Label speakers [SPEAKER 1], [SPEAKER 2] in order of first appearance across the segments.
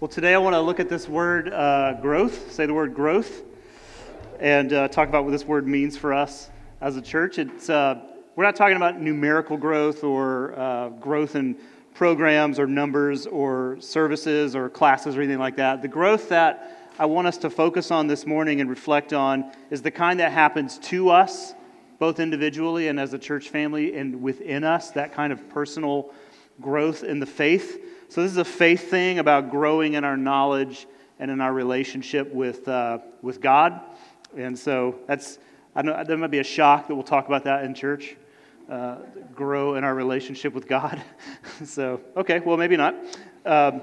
[SPEAKER 1] Well, today I want to look at this word uh, growth, say the word growth, and uh, talk about what this word means for us as a church. It's, uh, we're not talking about numerical growth or uh, growth in programs or numbers or services or classes or anything like that. The growth that I want us to focus on this morning and reflect on is the kind that happens to us, both individually and as a church family, and within us, that kind of personal growth in the faith. So, this is a faith thing about growing in our knowledge and in our relationship with, uh, with God. And so, that's, I know there might be a shock that we'll talk about that in church. Uh, grow in our relationship with God. so, okay, well, maybe not. Um,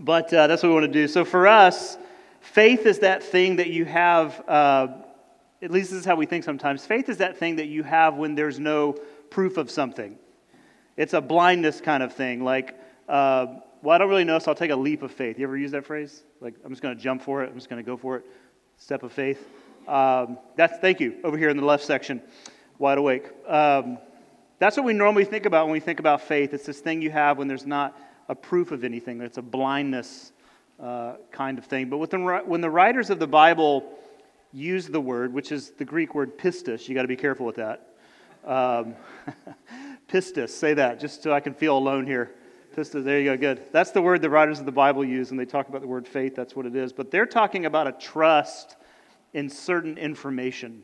[SPEAKER 1] but uh, that's what we want to do. So, for us, faith is that thing that you have, uh, at least this is how we think sometimes. Faith is that thing that you have when there's no proof of something. It's a blindness kind of thing. Like, uh, well, I don't really know, so I'll take a leap of faith. You ever use that phrase? Like, I'm just going to jump for it. I'm just going to go for it. Step of faith. Um, that's thank you over here in the left section, wide awake. Um, that's what we normally think about when we think about faith. It's this thing you have when there's not a proof of anything. It's a blindness uh, kind of thing. But the, when the writers of the Bible use the word, which is the Greek word pistis, you got to be careful with that. Um, pistis, say that, just so I can feel alone here. There you go, good. That's the word the writers of the Bible use, and they talk about the word faith, that's what it is. But they're talking about a trust in certain information.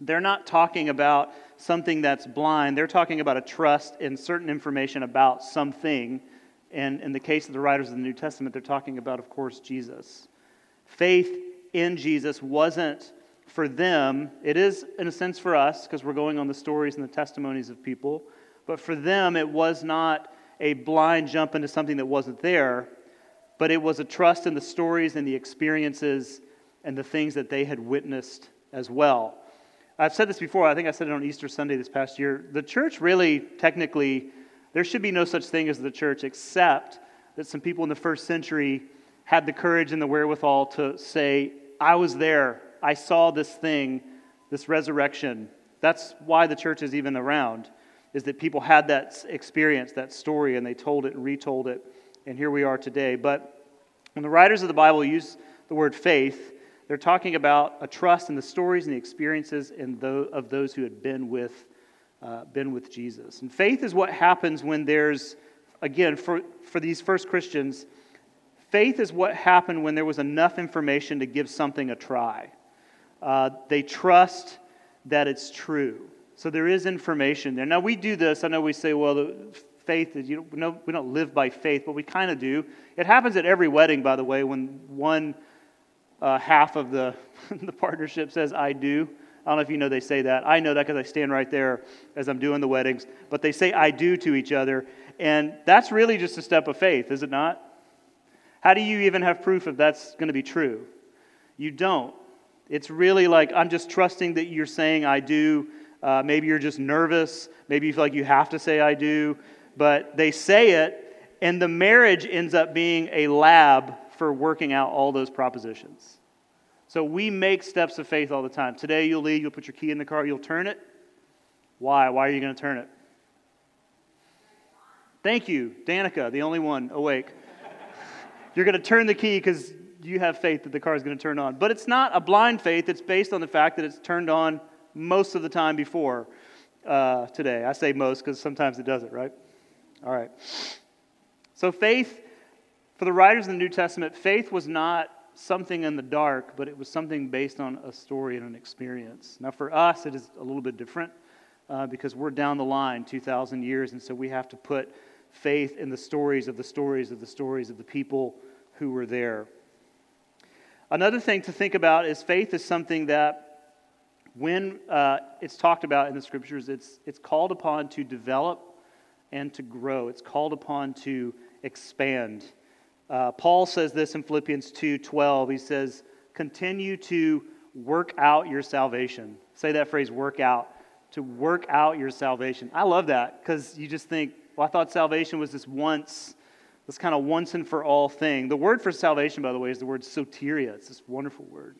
[SPEAKER 1] They're not talking about something that's blind, they're talking about a trust in certain information about something. And in the case of the writers of the New Testament, they're talking about, of course, Jesus. Faith in Jesus wasn't for them, it is in a sense for us, because we're going on the stories and the testimonies of people, but for them, it was not a blind jump into something that wasn't there, but it was a trust in the stories and the experiences and the things that they had witnessed as well. I've said this before, I think I said it on Easter Sunday this past year. The church really, technically, there should be no such thing as the church except that some people in the first century had the courage and the wherewithal to say, I was there, I saw this thing, this resurrection. That's why the church is even around is that people had that experience, that story, and they told it and retold it. And here we are today. But when the writers of the Bible use the word faith, they're talking about a trust in the stories and the experiences of those who had been with, uh, been with Jesus. And faith is what happens when there's, again, for, for these first Christians, faith is what happened when there was enough information to give something a try. Uh, they trust that it's true. So there is information there. Now, we do this. I know we say, well, the faith is, you know, we don't live by faith, but we kind of do. It happens at every wedding, by the way, when one uh, half of the, the partnership says, I do. I don't know if you know they say that. I know that because I stand right there as I'm doing the weddings. But they say I do to each other. And that's really just a step of faith, is it not? How do you even have proof if that's going to be true? You don't. It's really like, I'm just trusting that you're saying I do uh, maybe you're just nervous. Maybe you feel like you have to say, I do. But they say it, and the marriage ends up being a lab for working out all those propositions. So we make steps of faith all the time. Today you'll leave, you'll put your key in the car, you'll turn it. Why? Why are you going to turn it? Thank you, Danica, the only one awake. You're going to turn the key because you have faith that the car is going to turn on. But it's not a blind faith, it's based on the fact that it's turned on most of the time before uh, today. I say most because sometimes it doesn't, right? All right. So, faith, for the writers in the New Testament, faith was not something in the dark, but it was something based on a story and an experience. Now, for us, it is a little bit different uh, because we're down the line 2,000 years, and so we have to put faith in the stories of the stories of the stories of the people who were there. Another thing to think about is faith is something that when uh, it's talked about in the scriptures, it's, it's called upon to develop and to grow. It's called upon to expand. Uh, Paul says this in Philippians 2:12. He says, "Continue to work out your salvation." Say that phrase, "work out." To work out your salvation. I love that because you just think, well, I thought salvation was this once, this kind of once and for all thing. The word for salvation, by the way, is the word soteria. It's this wonderful word,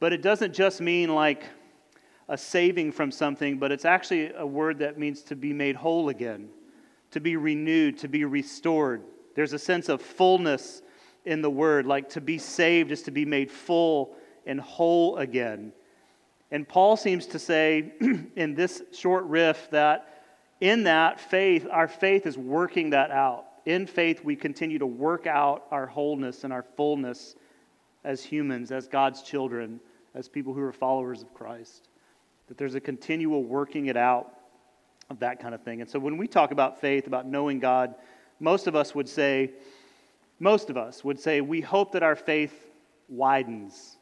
[SPEAKER 1] but it doesn't just mean like a saving from something, but it's actually a word that means to be made whole again, to be renewed, to be restored. There's a sense of fullness in the word. Like to be saved is to be made full and whole again. And Paul seems to say in this short riff that in that faith, our faith is working that out. In faith, we continue to work out our wholeness and our fullness as humans, as God's children, as people who are followers of Christ. That there's a continual working it out of that kind of thing. And so when we talk about faith, about knowing God, most of us would say, most of us would say, we hope that our faith widens,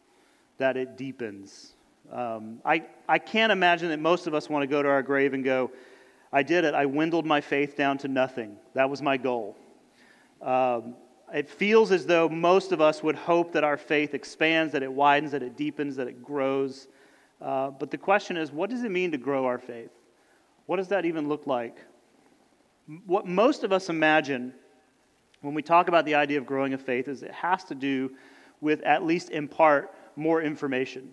[SPEAKER 1] that it deepens. Um, I, I can't imagine that most of us want to go to our grave and go, I did it. I dwindled my faith down to nothing. That was my goal. Um, it feels as though most of us would hope that our faith expands, that it widens, that it deepens, that it grows. Uh, but the question is, what does it mean to grow our faith? What does that even look like? What most of us imagine when we talk about the idea of growing a faith is it has to do with, at least in part, more information,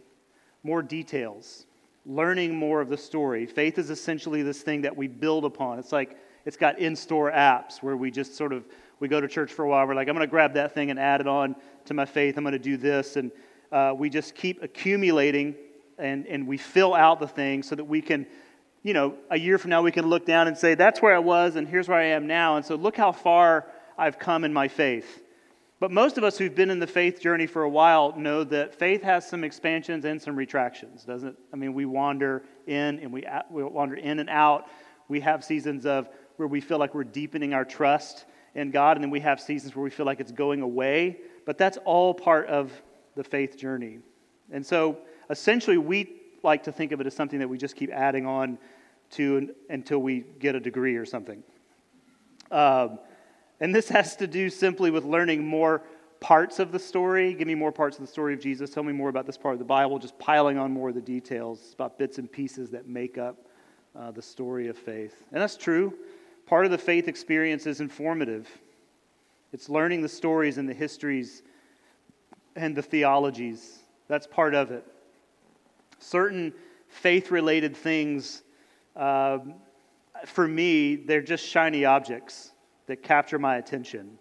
[SPEAKER 1] more details learning more of the story. Faith is essentially this thing that we build upon. It's like it's got in-store apps where we just sort of we go to church for a while. We're like, I'm going to grab that thing and add it on to my faith. I'm going to do this, and uh, we just keep accumulating, and and we fill out the thing so that we can. You know, a year from now, we can look down and say, That's where I was, and here's where I am now. And so, look how far I've come in my faith. But most of us who've been in the faith journey for a while know that faith has some expansions and some retractions, doesn't it? I mean, we wander in and we, we wander in and out. We have seasons of where we feel like we're deepening our trust in God, and then we have seasons where we feel like it's going away. But that's all part of the faith journey. And so essentially, we like to think of it as something that we just keep adding on to until we get a degree or something. Um, and this has to do simply with learning more parts of the story. Give me more parts of the story of Jesus. Tell me more about this part of the Bible, just piling on more of the details about bits and pieces that make up uh, the story of faith. And that's true. Part of the faith experience is informative, it's learning the stories and the histories and the theologies. That's part of it. Certain faith related things, uh, for me, they're just shiny objects that capture my attention.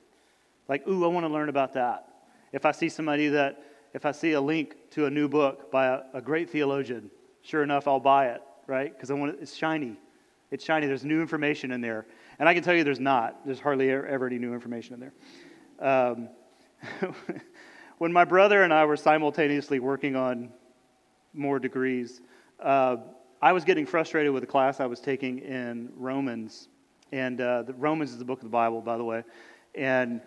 [SPEAKER 1] Like, ooh, I want to learn about that. If I see somebody that, if I see a link to a new book by a, a great theologian, sure enough, I'll buy it, right? Because I want it, it's shiny. It's shiny. There's new information in there. And I can tell you there's not. There's hardly ever any new information in there. Um, when my brother and I were simultaneously working on more degrees, uh, I was getting frustrated with a class I was taking in Romans and uh, Romans is the book of the Bible, by the way. And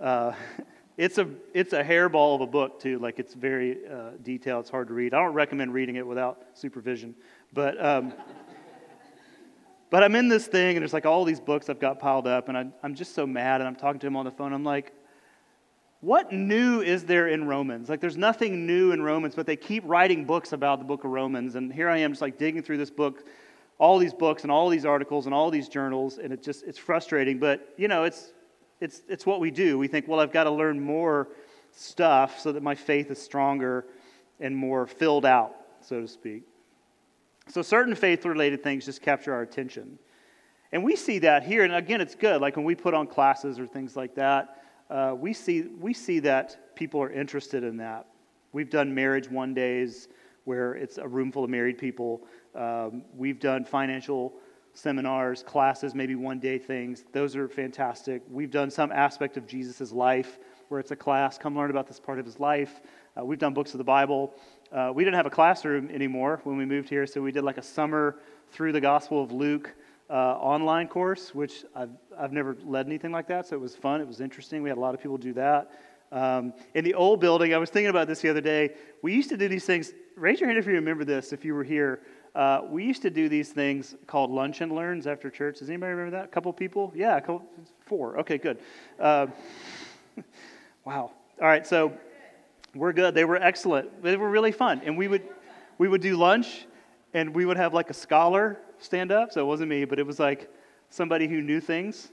[SPEAKER 1] uh, it's, a, it's a hairball of a book, too. Like, it's very uh, detailed. It's hard to read. I don't recommend reading it without supervision. But, um, but I'm in this thing, and there's like all these books I've got piled up, and I, I'm just so mad. And I'm talking to him on the phone. I'm like, what new is there in Romans? Like, there's nothing new in Romans, but they keep writing books about the book of Romans. And here I am, just like digging through this book all these books and all these articles and all these journals, and it just it's frustrating. But you know, it's it's it's what we do. We think, well, I've got to learn more stuff so that my faith is stronger and more filled out, so to speak. So certain faith-related things just capture our attention, and we see that here. And again, it's good. Like when we put on classes or things like that, uh, we see we see that people are interested in that. We've done marriage one days where it's a room full of married people um, we've done financial seminars, classes, maybe one day things. Those are fantastic. We've done some aspect of Jesus' life where it's a class. Come learn about this part of his life. Uh, we've done books of the Bible. Uh, we didn't have a classroom anymore when we moved here, so we did like a summer through the Gospel of Luke uh, online course, which I've, I've never led anything like that, so it was fun. It was interesting. We had a lot of people do that. Um, in the old building, I was thinking about this the other day. We used to do these things. Raise your hand if you remember this, if you were here. Uh, we used to do these things called lunch and learns after church. Does anybody remember that? A couple people? Yeah, couple, four. Okay, good. Uh, wow. All right, so we're good. They were excellent. They were really fun, and we would we would do lunch, and we would have like a scholar stand up. So it wasn't me, but it was like somebody who knew things.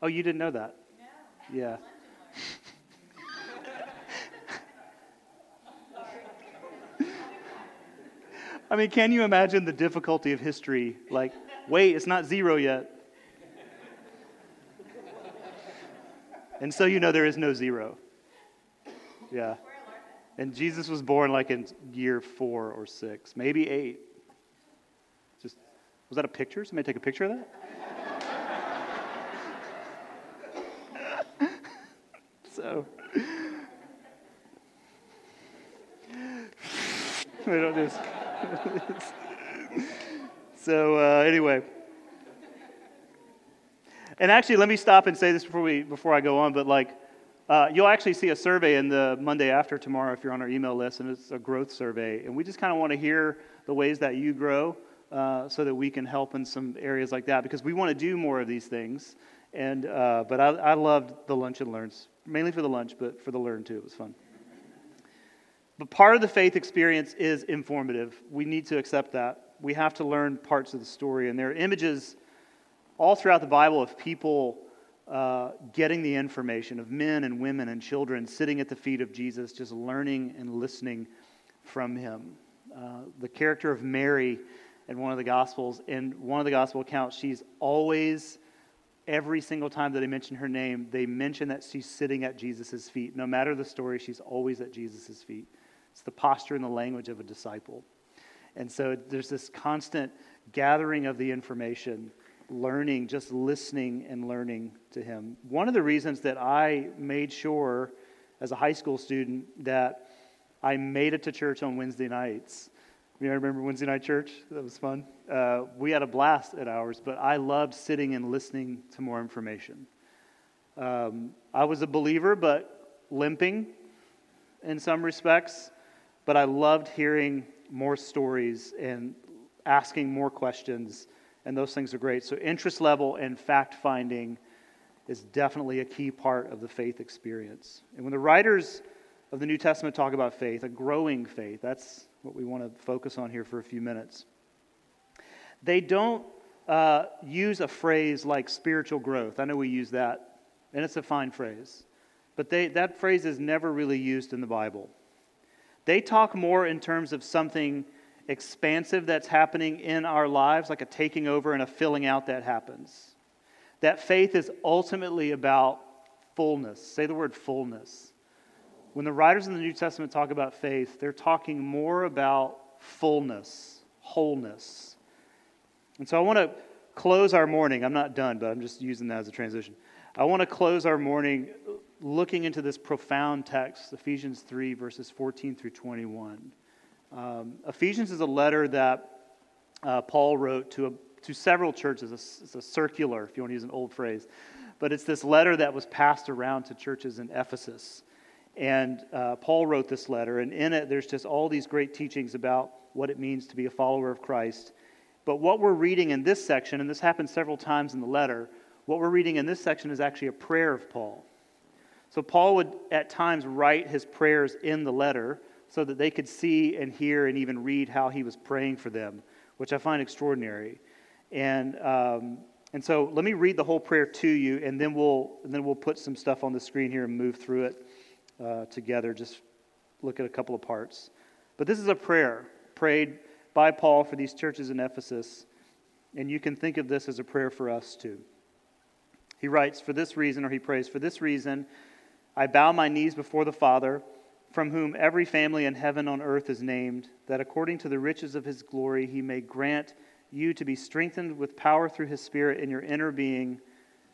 [SPEAKER 1] Oh, you didn't know that? No. Yeah. I mean, can you imagine the difficulty of history? Like, wait, it's not zero yet. And so you know there is no zero. Yeah. And Jesus was born like in year four or six, maybe eight. Just was that a picture? Somebody take a picture of that? so don't do this. so uh, anyway. And actually, let me stop and say this before, we, before I go on, but like, uh, you'll actually see a survey in the Monday after tomorrow if you're on our email list, and it's a growth survey. And we just kind of want to hear the ways that you grow uh, so that we can help in some areas like that because we want to do more of these things. And, uh, but I, I loved the lunch and learns, mainly for the lunch, but for the learn too. It was fun. But part of the faith experience is informative. We need to accept that. We have to learn parts of the story. And there are images all throughout the Bible of people uh, getting the information, of men and women and children sitting at the feet of Jesus, just learning and listening from him. Uh, the character of Mary in one of the Gospels, in one of the Gospel accounts, she's always, every single time that they mention her name, they mention that she's sitting at Jesus' feet. No matter the story, she's always at Jesus' feet. It's the posture and the language of a disciple. And so there's this constant gathering of the information learning, just listening and learning to him. One of the reasons that I made sure as a high school student that I made it to church on Wednesday nights. You know, remember Wednesday night church? That was fun. Uh, we had a blast at ours, but I loved sitting and listening to more information. Um, I was a believer, but limping in some respects, but I loved hearing more stories and asking more questions and those things are great. So, interest level and fact finding is definitely a key part of the faith experience. And when the writers of the New Testament talk about faith, a growing faith, that's what we want to focus on here for a few minutes. They don't uh, use a phrase like spiritual growth. I know we use that, and it's a fine phrase. But they, that phrase is never really used in the Bible. They talk more in terms of something expansive that's happening in our lives, like a taking over and a filling out that happens. That faith is ultimately about fullness. Say the word fullness. When the writers in the New Testament talk about faith, they're talking more about fullness, wholeness. And so I want to close our morning. I'm not done, but I'm just using that as a transition. I want to close our morning looking into this profound text, Ephesians 3, verses 14 through 21. Um, Ephesians is a letter that uh, Paul wrote to, a, to several churches. It's a circular, if you want to use an old phrase. But it's this letter that was passed around to churches in Ephesus. And uh, Paul wrote this letter, and in it, there's just all these great teachings about what it means to be a follower of Christ. But what we're reading in this section, and this happens several times in the letter, what we're reading in this section is actually a prayer of Paul. So Paul would at times write his prayers in the letter so that they could see and hear and even read how he was praying for them, which I find extraordinary. And, um, and so let me read the whole prayer to you, and then we'll, and then we'll put some stuff on the screen here and move through it uh, together. Just look at a couple of parts. But this is a prayer prayed by Paul for these churches in Ephesus, and you can think of this as a prayer for us too. He writes, For this reason, or he prays, For this reason, I bow my knees before the Father from whom every family in heaven on earth is named, that according to the riches of his glory he may grant you to be strengthened with power through his Spirit in your inner being,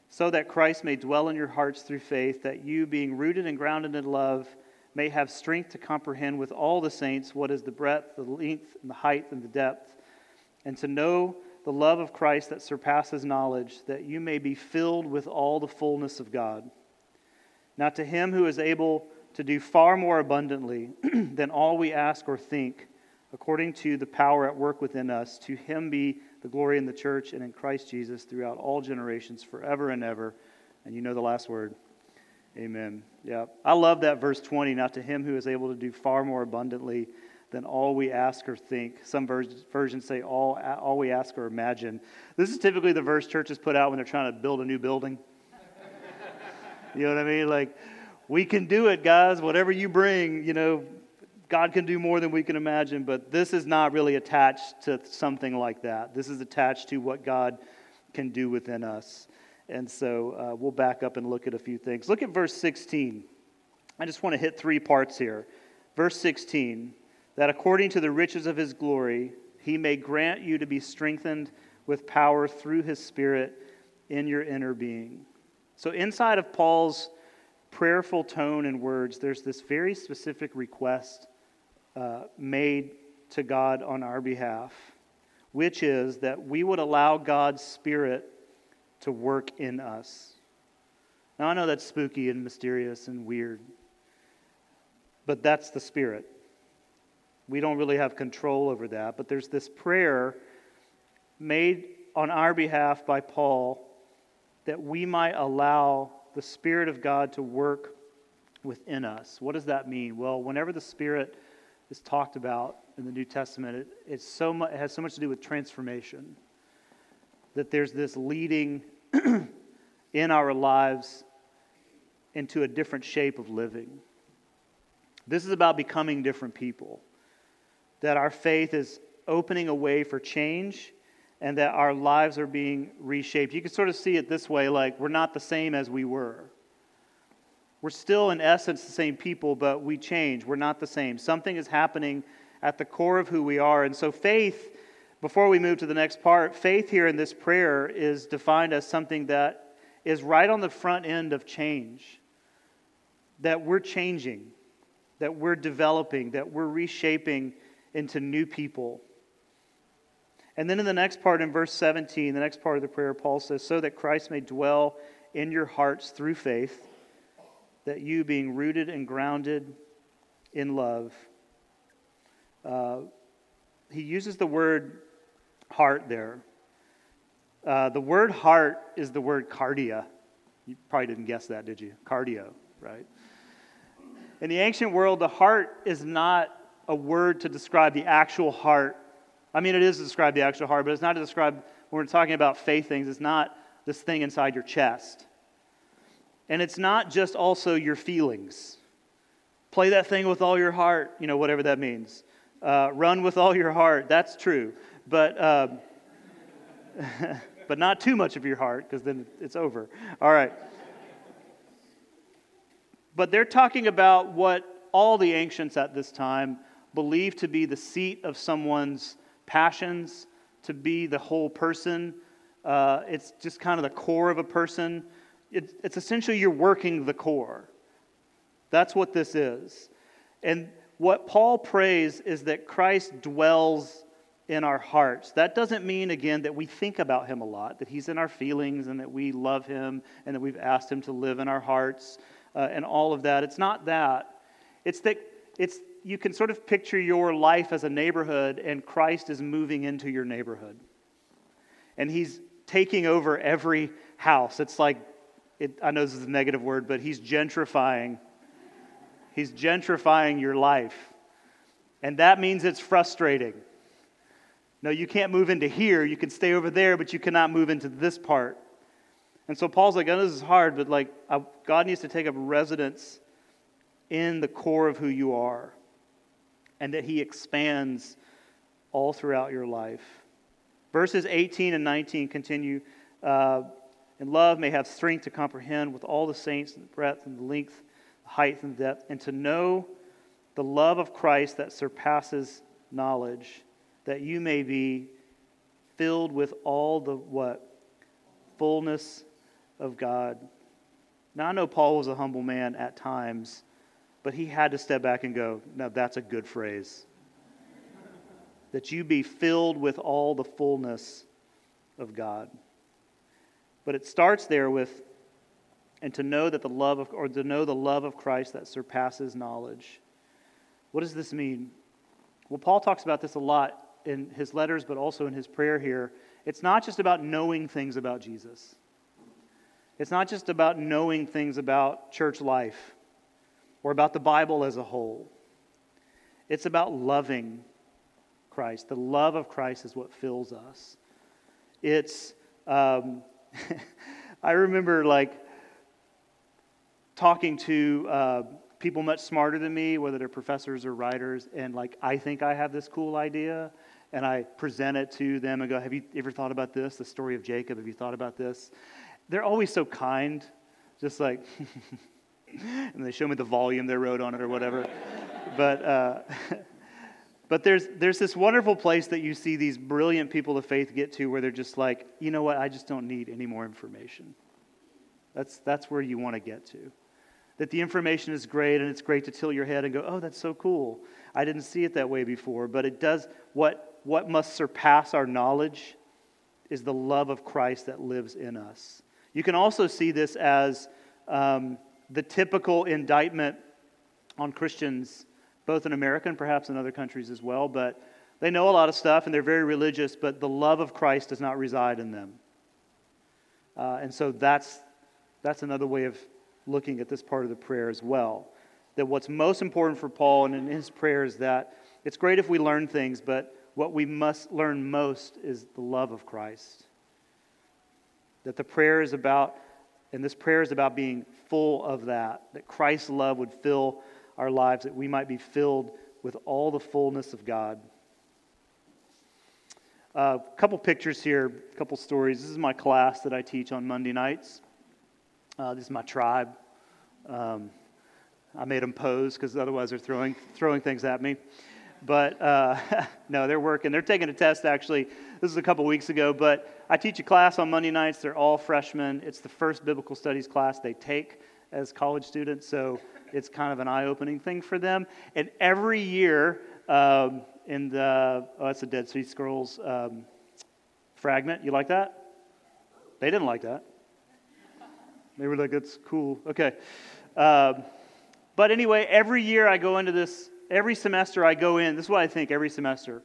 [SPEAKER 1] so that Christ may dwell in your hearts through faith, that you, being rooted and grounded in love, may have strength to comprehend with all the saints what is the breadth, the length, and the height, and the depth, and to know the love of Christ that surpasses knowledge, that you may be filled with all the fullness of God. Now, to him who is able to do far more abundantly than all we ask or think, according to the power at work within us. To him be the glory in the church and in Christ Jesus throughout all generations, forever and ever. And you know the last word. Amen. Yeah. I love that verse 20. Now, to him who is able to do far more abundantly than all we ask or think. Some versions say all, all we ask or imagine. This is typically the verse churches put out when they're trying to build a new building. you know what I mean? Like, we can do it, guys. Whatever you bring, you know, God can do more than we can imagine, but this is not really attached to something like that. This is attached to what God can do within us. And so uh, we'll back up and look at a few things. Look at verse 16. I just want to hit three parts here. Verse 16 that according to the riches of his glory, he may grant you to be strengthened with power through his Spirit in your inner being. So, inside of Paul's prayerful tone and words, there's this very specific request uh, made to God on our behalf, which is that we would allow God's Spirit to work in us. Now, I know that's spooky and mysterious and weird, but that's the Spirit. We don't really have control over that, but there's this prayer made on our behalf by Paul that we might allow the Spirit of God to work within us. What does that mean? Well, whenever the Spirit is talked about in the New Testament, it, it's so much, it has so much to do with transformation. That there's this leading in our lives into a different shape of living. This is about becoming different people. That our faith is opening a way for change and that our lives are being reshaped. You can sort of see it this way like we're not the same as we were. We're still, in essence, the same people, but we change. We're not the same. Something is happening at the core of who we are. And so, faith, before we move to the next part, faith here in this prayer is defined as something that is right on the front end of change. That we're changing, that we're developing, that we're reshaping into new people. And then in the next part, in verse 17, the next part of the prayer, Paul says, So that Christ may dwell in your hearts through faith, that you, being rooted and grounded in love, uh, he uses the word heart there. Uh, the word heart is the word cardia. You probably didn't guess that, did you? Cardio, right? In the ancient world, the heart is not a word to describe the actual heart I mean, it is to describe the actual heart, but it's not to describe, when we're talking about faith things, it's not this thing inside your chest. And it's not just also your feelings. Play that thing with all your heart, you know, whatever that means. Uh, run with all your heart, that's true. But, uh, but not too much of your heart, because then it's over. All right. But they're talking about what all the ancients at this time believed to be the seat of someone's passions, to be the whole person. Uh, it's just kind of the core of a person. It, it's essentially you're working the core. That's what this is. And what Paul prays is that Christ dwells in our hearts. That doesn't mean, again, that we think about him a lot, that he's in our feelings and that we love him and that we've asked him to live in our hearts uh, and all of that. It's not that. It's that it's you can sort of picture your life as a neighborhood, and Christ is moving into your neighborhood. And he's taking over every house. It's like, it, I know this is a negative word, but he's gentrifying. He's gentrifying your life. And that means it's frustrating. No, you can't move into here. You can stay over there, but you cannot move into this part. And so Paul's like, I know this is hard, but like, I, God needs to take up residence in the core of who you are and that He expands all throughout your life. Verses 18 and 19 continue. Uh, and love may have strength to comprehend with all the saints the breadth and the length, the height and depth, and to know the love of Christ that surpasses knowledge, that you may be filled with all the what? Fullness of God. Now I know Paul was a humble man at times, but he had to step back and go, Now that's a good phrase. that you be filled with all the fullness of God. But it starts there with, and to know that the love of, or to know the love of Christ that surpasses knowledge. What does this mean? Well, Paul talks about this a lot in his letters, but also in his prayer here. It's not just about knowing things about Jesus. It's not just about knowing things about church life or about the Bible as a whole. It's about loving Christ. The love of Christ is what fills us. It's, um, I remember like talking to uh, people much smarter than me, whether they're professors or writers, and like I think I have this cool idea, and I present it to them and go, Have you ever thought about this? The story of Jacob, have you thought about this? they're always so kind, just like, and they show me the volume they wrote on it or whatever. but, uh, but there's, there's this wonderful place that you see these brilliant people of faith get to where they're just like, you know what, I just don't need any more information. That's, that's where you want to get to. That the information is great and it's great to tilt your head and go, oh, that's so cool. I didn't see it that way before. But it does, what, what must surpass our knowledge is the love of Christ that lives in us. You can also see this as um, the typical indictment on Christians, both in America and perhaps in other countries as well. But they know a lot of stuff and they're very religious, but the love of Christ does not reside in them. Uh, and so that's, that's another way of looking at this part of the prayer as well. That what's most important for Paul and in his prayer is that it's great if we learn things, but what we must learn most is the love of Christ. That the prayer is about, and this prayer is about being full of that, that Christ's love would fill our lives, that we might be filled with all the fullness of God. A uh, couple pictures here, a couple stories. This is my class that I teach on Monday nights. Uh, this is my tribe. Um, I made them pose because otherwise they're throwing, throwing things at me. But uh, no, they're working. They're taking a test actually. This is a couple weeks ago, but I teach a class on Monday nights. They're all freshmen. It's the first biblical studies class they take as college students, so it's kind of an eye opening thing for them. And every year, um, in the, oh, that's a Dead Sea Scrolls um, fragment. You like that? They didn't like that. They were like, that's cool. Okay. Um, but anyway, every year I go into this every semester I go in, this is what I think every semester.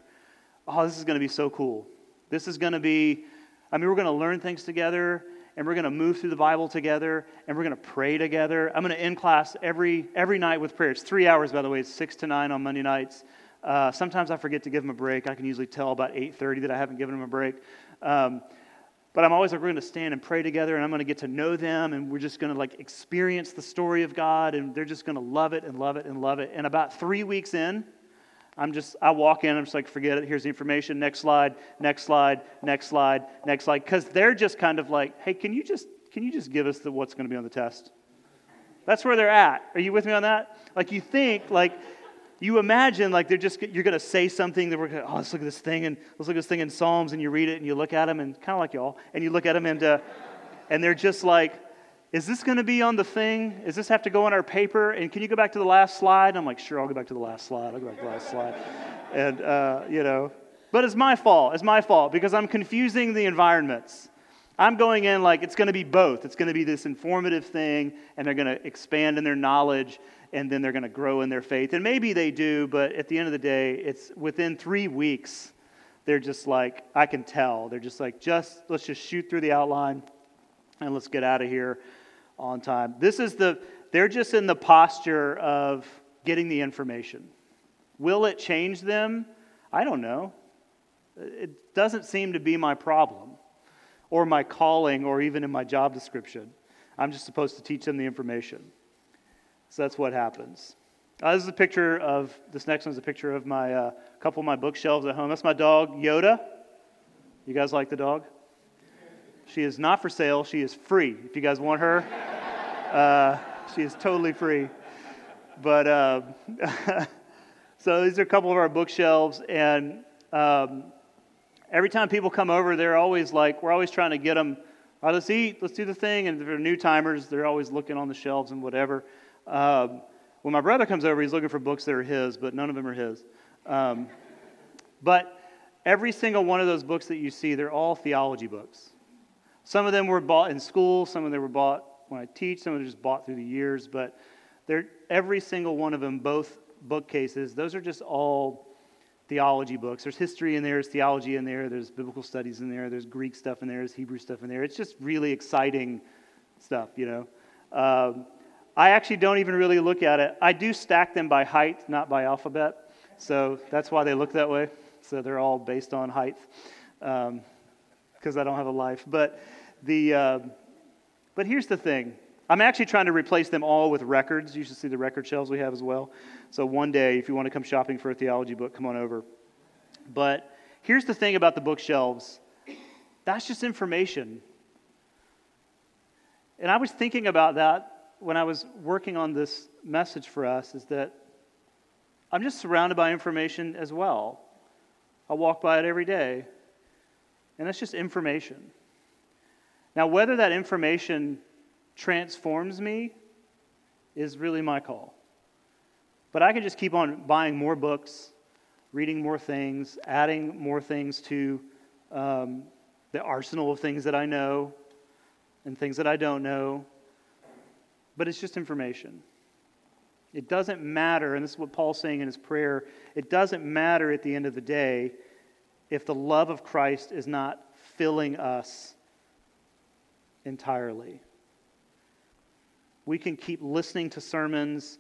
[SPEAKER 1] Oh, this is going to be so cool. This is going to be, I mean, we're going to learn things together and we're going to move through the Bible together and we're going to pray together. I'm going to end class every, every night with prayer. It's three hours, by the way. It's 6 to 9 on Monday nights. Uh, sometimes I forget to give them a break. I can usually tell about 8.30 that I haven't given them a break. Um, but I'm always like, we're going to stand and pray together, and I'm going to get to know them, and we're just going to like experience the story of God, and they're just going to love it and love it and love it. And about three weeks in, I'm just, I walk in, I'm just like, forget it. Here's the information. Next slide, next slide, next slide, next slide. Because they're just kind of like, hey, can you just, can you just give us the, what's going to be on the test? That's where they're at. Are you with me on that? Like you think, like you imagine like they're just you're going to say something that we're going to oh let's look at this thing and let's look at this thing in psalms and you read it and you look at them and kind of like y'all and you look at them and uh, and they're just like is this going to be on the thing? Does this have to go on our paper? And can you go back to the last slide? And i'm like sure i'll go back to the last slide. I'll go back to the last slide. And uh, you know but it's my fault. It's my fault because i'm confusing the environments. I'm going in like it's going to be both. It's going to be this informative thing, and they're going to expand in their knowledge, and then they're going to grow in their faith. And maybe they do, but at the end of the day, it's within three weeks, they're just like, I can tell. They're just like, just let's just shoot through the outline and let's get out of here on time. This is the, they're just in the posture of getting the information. Will it change them? I don't know. It doesn't seem to be my problem or my calling or even in my job description. I'm just supposed to teach them the information. So that's what happens. Uh, this is a picture of, this next one is a picture of my, uh, couple of my bookshelves at home. That's my dog, Yoda. You guys like the dog? She is not for sale. She is free. If you guys want her, uh, she is totally free. But uh, so these are a couple of our bookshelves, and um, every time people come over, they're always like, we're always trying to get them. Right, let's eat. Let's do the thing. And if they're new timers, they're always looking on the shelves and whatever. Um, when my brother comes over, he's looking for books that are his, but none of them are his. Um, but every single one of those books that you see, they're all theology books. Some of them were bought in school, some of them were bought when I teach, some of them just bought through the years, but they're, every single one of them, both bookcases, those are just all theology books. There's history in there, there's theology in there, there's biblical studies in there, there's Greek stuff in there, there's Hebrew stuff in there. It's just really exciting stuff, you know. Um, I actually don't even really look at it. I do stack them by height, not by alphabet. So that's why they look that way. So they're all based on height because I don't have a life. But, the, uh, but here's the thing I'm actually trying to replace them all with records. You should see the record shelves we have as well. So one day, if you want to come shopping for a theology book, come on over. But here's the thing about the bookshelves that's just information. And I was thinking about that when I was working on this message for us is that I'm just surrounded by information as well. I walk by it every day, and that's just information. Now, whether that information transforms me is really my call. But I can just keep on buying more books, reading more things, adding more things to um, the arsenal of things that I know and things that I don't know. But it's just information. It doesn't matter, and this is what Paul's saying in his prayer it doesn't matter at the end of the day if the love of Christ is not filling us entirely. We can keep listening to sermons,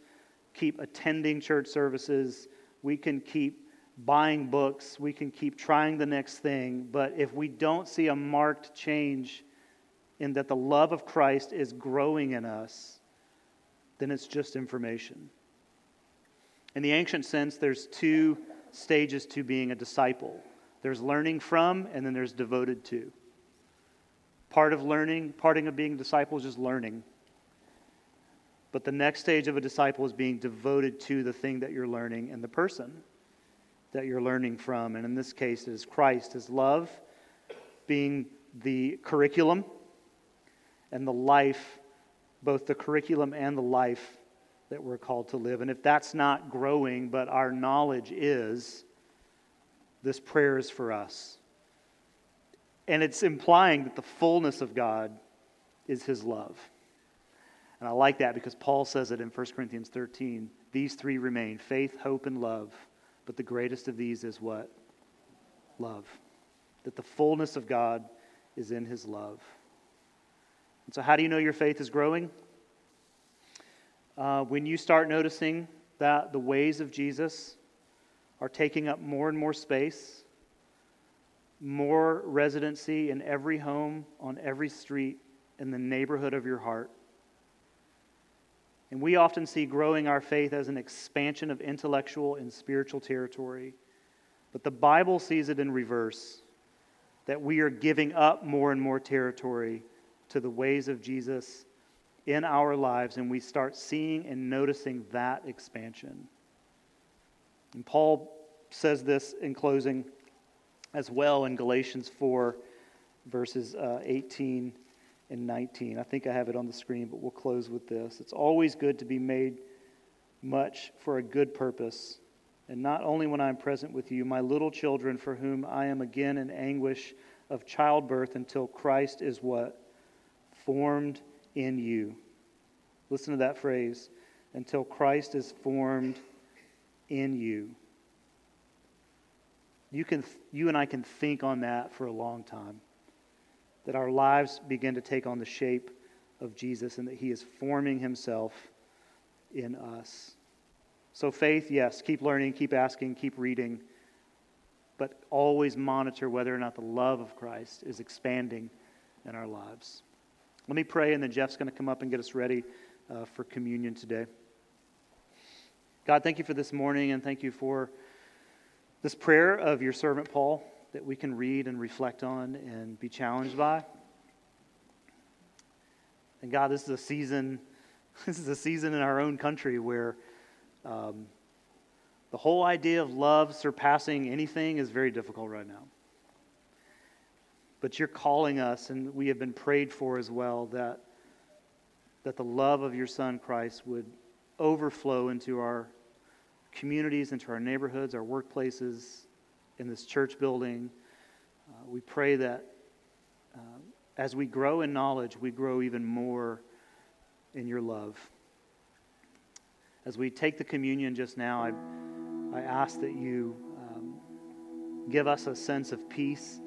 [SPEAKER 1] keep attending church services, we can keep buying books, we can keep trying the next thing, but if we don't see a marked change in that the love of Christ is growing in us, then it's just information. In the ancient sense, there's two stages to being a disciple there's learning from, and then there's devoted to. Part of learning, parting of being a disciple is just learning. But the next stage of a disciple is being devoted to the thing that you're learning and the person that you're learning from. And in this case, it is Christ, his love being the curriculum and the life both the curriculum and the life that we're called to live. And if that's not growing, but our knowledge is, this prayer is for us. And it's implying that the fullness of God is his love. And I like that because Paul says it in 1 Corinthians 13. These three remain faith, hope, and love. But the greatest of these is what? Love. That the fullness of God is in his love. And so, how do you know your faith is growing? Uh, when you start noticing that the ways of Jesus are taking up more and more space, more residency in every home, on every street, in the neighborhood of your heart. And we often see growing our faith as an expansion of intellectual and spiritual territory. But the Bible sees it in reverse that we are giving up more and more territory to the ways of Jesus in our lives, and we start seeing and noticing that expansion. And Paul says this in closing as well in Galatians 4, verses uh, 18 and 19. I think I have it on the screen, but we'll close with this. It's always good to be made much for a good purpose, and not only when I am present with you, my little children, for whom I am again in anguish of childbirth until Christ is what? formed in you. Listen to that phrase until Christ is formed in you. You, can, you and I can think on that for a long time. That our lives begin to take on the shape of Jesus and that He is forming Himself in us. So, faith, yes, keep learning, keep asking, keep reading, but always monitor whether or not the love of Christ is expanding in our lives. Let me pray, and then Jeff's going to come up and get us ready uh, for communion today. God, thank you for this morning, and thank you for this prayer of your servant Paul that we can read and reflect on and be challenged by. And God, this is a season. This is a season in our own country where um, the whole idea of love surpassing anything is very difficult right now but you're calling us, and we have been prayed for as well, that, that the love of your Son, Christ, would overflow into our communities, into our neighborhoods, our workplaces, in this church building. Uh, we pray that uh, as we grow in knowledge, we grow even more in your love. As we take the communion just now, I, I ask that you um, give us a sense of peace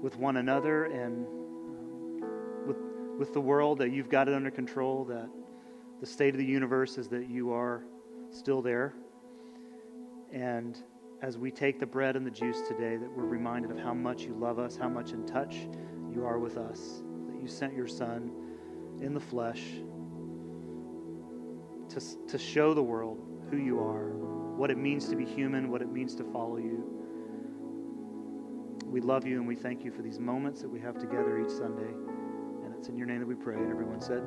[SPEAKER 1] with one another and um, with, with the world, that you've got it under control, that the state of the universe is that you are still there. And as we take the bread and the juice today, that we're reminded of how much you love us, how much in touch you are with us, that you sent your Son in the flesh to, to show the world who you are, what it means to be human, what it means to follow you we love you and we thank you for these moments that we have together each Sunday. And It's in your name that we pray. And everyone said,